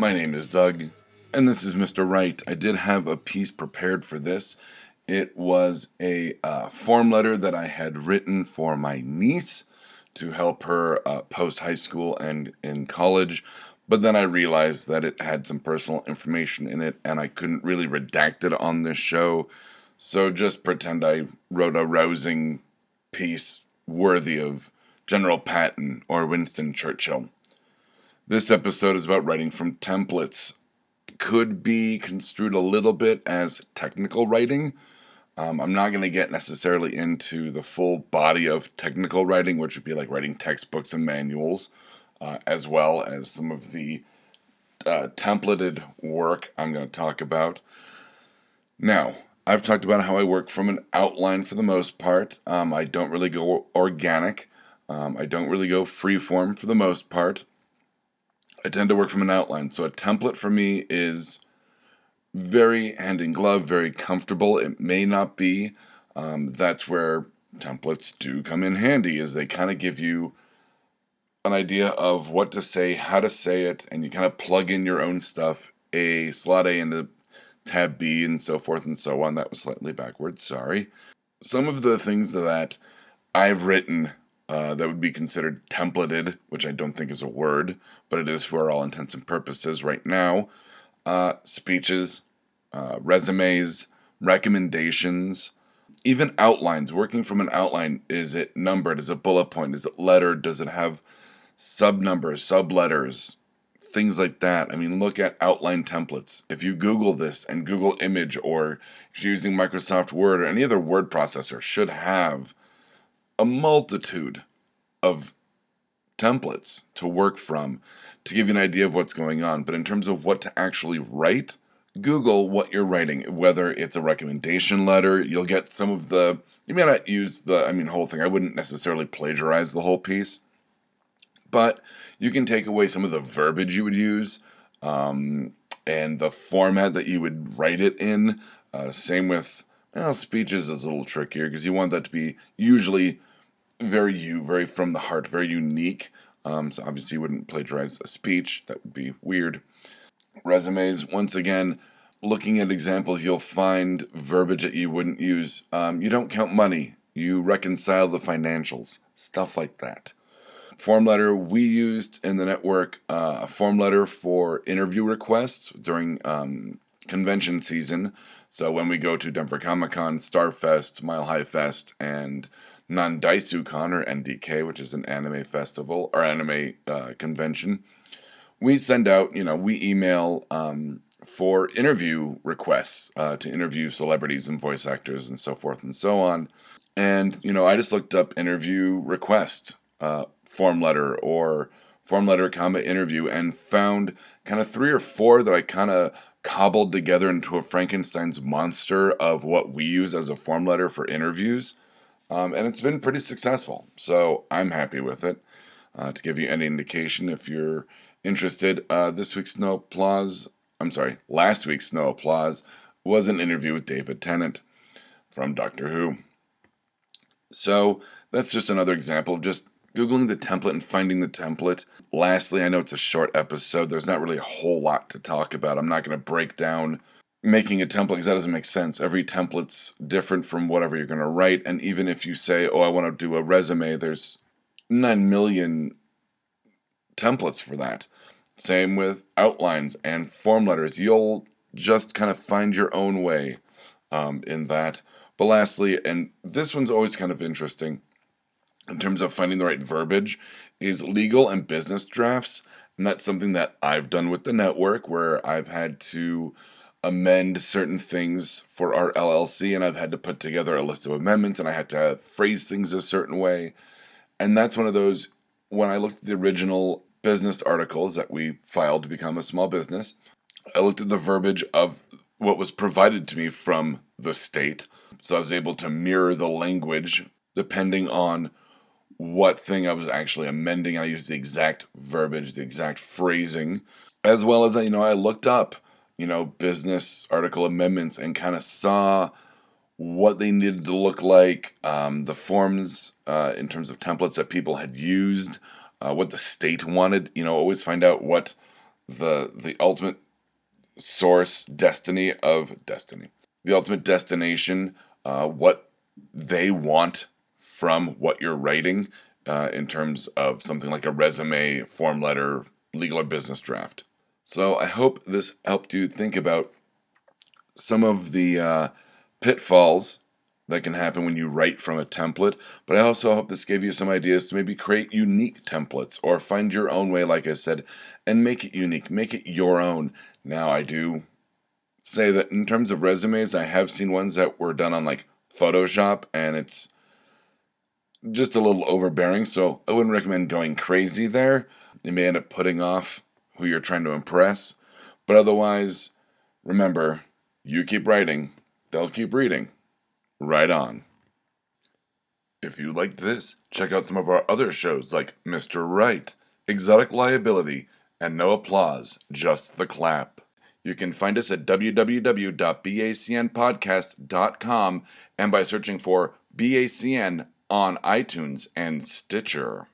My name is Doug, and this is Mr. Wright. I did have a piece prepared for this. It was a uh, form letter that I had written for my niece to help her uh, post high school and in college, but then I realized that it had some personal information in it, and I couldn't really redact it on this show. So just pretend I wrote a rousing piece worthy of General Patton or Winston Churchill. This episode is about writing from templates. Could be construed a little bit as technical writing. Um, I'm not going to get necessarily into the full body of technical writing, which would be like writing textbooks and manuals, uh, as well as some of the uh, templated work I'm going to talk about. Now, I've talked about how I work from an outline for the most part. Um, I don't really go organic. Um, I don't really go freeform for the most part. I tend to work from an outline. So a template for me is very hand in glove, very comfortable. It may not be. Um, that's where templates do come in handy, is they kind of give you an idea of what to say, how to say it, and you kind of plug in your own stuff. A slot A into tab B and so forth and so on. That was slightly backwards, sorry. Some of the things that I've written uh, that would be considered templated, which I don't think is a word, but it is for all intents and purposes right now. Uh, speeches, uh, resumes, recommendations, even outlines. Working from an outline, is it numbered? Is it bullet point? Is it lettered? Does it have sub numbers, sub letters, things like that? I mean, look at outline templates. If you Google this and Google Image, or if you're using Microsoft Word or any other word processor, should have a multitude of templates to work from to give you an idea of what's going on. But in terms of what to actually write, Google what you're writing, whether it's a recommendation letter, you'll get some of the, you may not use the, I mean, whole thing. I wouldn't necessarily plagiarize the whole piece, but you can take away some of the verbiage you would use um, and the format that you would write it in. Uh, same with, well, speeches is a little trickier because you want that to be usually very you, very from the heart, very unique. Um, so obviously, you wouldn't plagiarize a speech. That would be weird. Resumes, once again, looking at examples, you'll find verbiage that you wouldn't use. Um, you don't count money. You reconcile the financials, stuff like that. Form letter, we used in the network uh, a form letter for interview requests during um, convention season. So when we go to Denver Comic Con, Starfest, Mile High Fest, and Nan Desu Kan or NDK, which is an anime festival or anime uh, convention, we send out, you know, we email um, for interview requests uh, to interview celebrities and voice actors and so forth and so on. And, you know, I just looked up interview request uh, form letter or form letter comma interview and found kind of three or four that I kind of cobbled together into a Frankenstein's monster of what we use as a form letter for interviews. Um, and it's been pretty successful. So I'm happy with it. Uh, to give you any indication, if you're interested, uh, this week's No Applause, I'm sorry, last week's No Applause was an interview with David Tennant from Doctor Who. So that's just another example of just Googling the template and finding the template. Lastly, I know it's a short episode. There's not really a whole lot to talk about. I'm not going to break down making a template because that doesn't make sense. Every template's different from whatever you're going to write. And even if you say, oh, I want to do a resume, there's 9 million templates for that. Same with outlines and form letters. You'll just kind of find your own way um, in that. But lastly, and this one's always kind of interesting in terms of finding the right verbiage, is legal and business drafts. And that's something that I've done with the network where I've had to amend certain things for our LLC, and I've had to put together a list of amendments, and I have to phrase things a certain way. And that's one of those, when I looked at the original business articles that we filed to become a small business, I looked at the verbiage of what was provided to me from the state. So I was able to mirror the language depending on what thing I was actually amending. I used the exact verbiage, the exact phrasing, as well as, you know, I looked up you know, business article amendments and kind of saw what they needed to look like, um, the forms uh, in terms of templates that people had used, uh, what the state wanted. You know, always find out what the the ultimate source destiny of destiny, the ultimate destination, uh, what they want from what you're writing uh, in terms of something like a resume, form letter, legal or business draft. So I hope this helped you think about some of the uh, pitfalls that can happen when you write from a template, but I also hope this gave you some ideas to maybe create unique templates or find your own way, like I said, and make it unique, make it your own. Now, I do say that in terms of resumes, I have seen ones that were done on like Photoshop and it's just a little overbearing, so I wouldn't recommend going crazy there. You may end up putting off who you're trying to impress, but otherwise, remember, you keep writing, they'll keep reading. Right on. If you liked this, check out some of our other shows like Mr. Right, Exotic Liability, and No Applause, Just the Clap. You can find us at www.bacnpodcast.com and by searching for BACN on iTunes and Stitcher.